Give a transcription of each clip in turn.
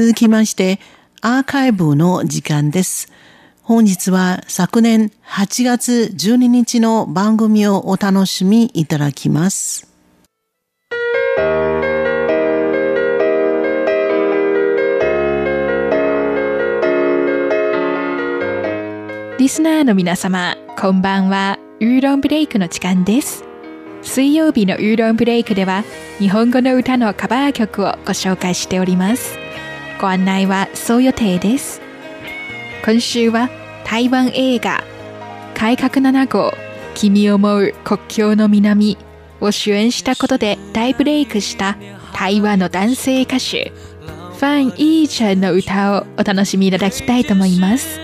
続きまして、アーカイブの時間です。本日は昨年8月12日の番組をお楽しみいただきます。リスナーの皆様、こんばんは。ウーロンブレイクの時間です。水曜日のウーロンブレイクでは、日本語の歌のカバー曲をご紹介しております。ご案内はそう予定です。今週は台湾映画、改革7号、君を思う国境の南を主演したことで大ブレイクした台湾の男性歌手、ファン・イーチャンの歌をお楽しみいただきたいと思います。フ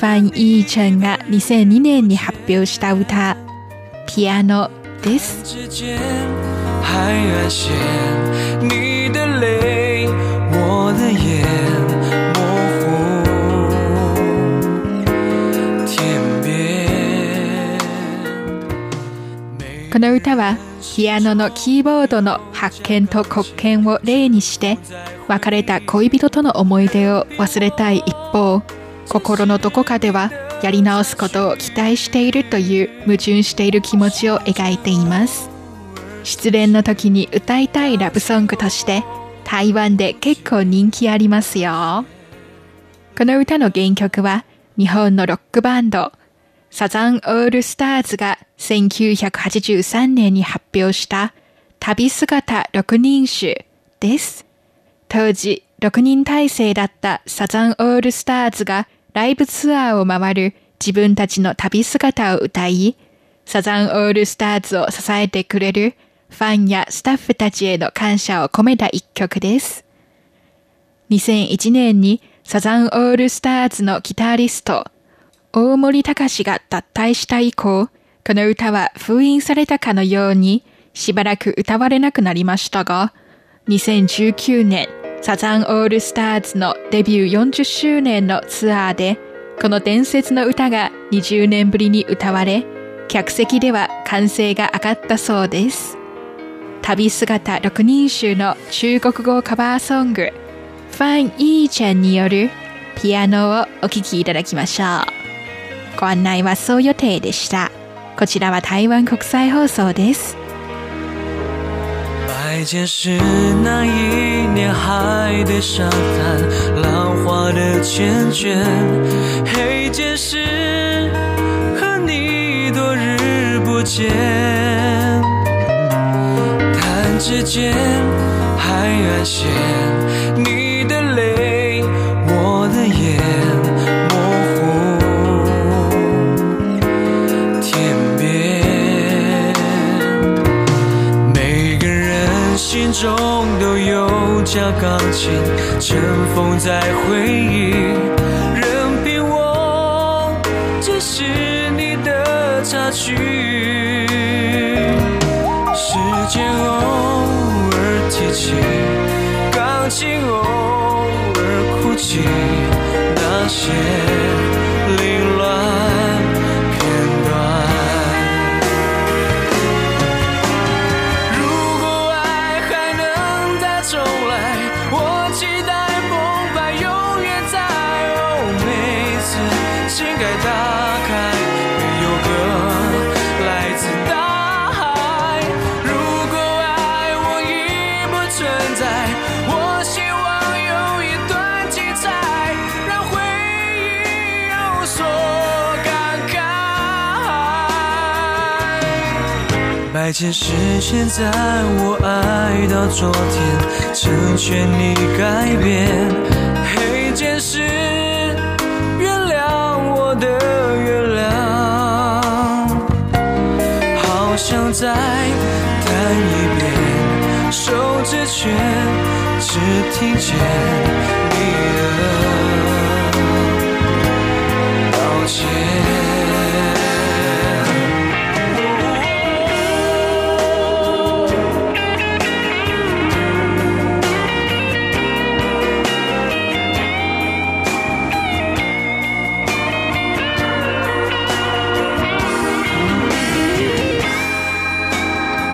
ァン・イーチャンが2002年に発表した歌、ピアノです。この歌はピアノのキーボードの発見と黒鍵を例にして別れた恋人との思い出を忘れたい一方心のどこかではやり直すことを期待しているという矛盾している気持ちを描いています。失恋の時に歌いたいラブソングとして台湾で結構人気ありますよ。この歌の原曲は日本のロックバンドサザンオールスターズが1983年に発表した旅姿6人集です。当時6人体制だったサザンオールスターズがライブツアーを回る自分たちの旅姿を歌い、サザンオールスターズを支えてくれるファンやスタッフたちへの感謝を込めた一曲です。2001年にサザンオールスターズのギタリスト、大森隆が脱退した以降、この歌は封印されたかのようにしばらく歌われなくなりましたが、2019年サザンオールスターズのデビュー40周年のツアーで、この伝説の歌が20年ぶりに歌われ、客席では歓声が上がったそうです。旅姿6人衆の中国語カバーソング、ファン・イーちゃんによるピアノをお聴きいただきましょう。ご案内はそう予定でした。こちらは台湾国際放送です。白件是那一年海的沙滩，浪花的缱绻；黑件是和你多日不见，弹指间海岸线，你的泪，架钢琴，尘封在回忆，任凭我只是你的插曲。时间偶尔提起，钢琴偶尔哭泣，那些白件是现在我爱到昨天，成全你改变；黑件是原谅我的原谅。好想再弹一遍，手指却只听见你的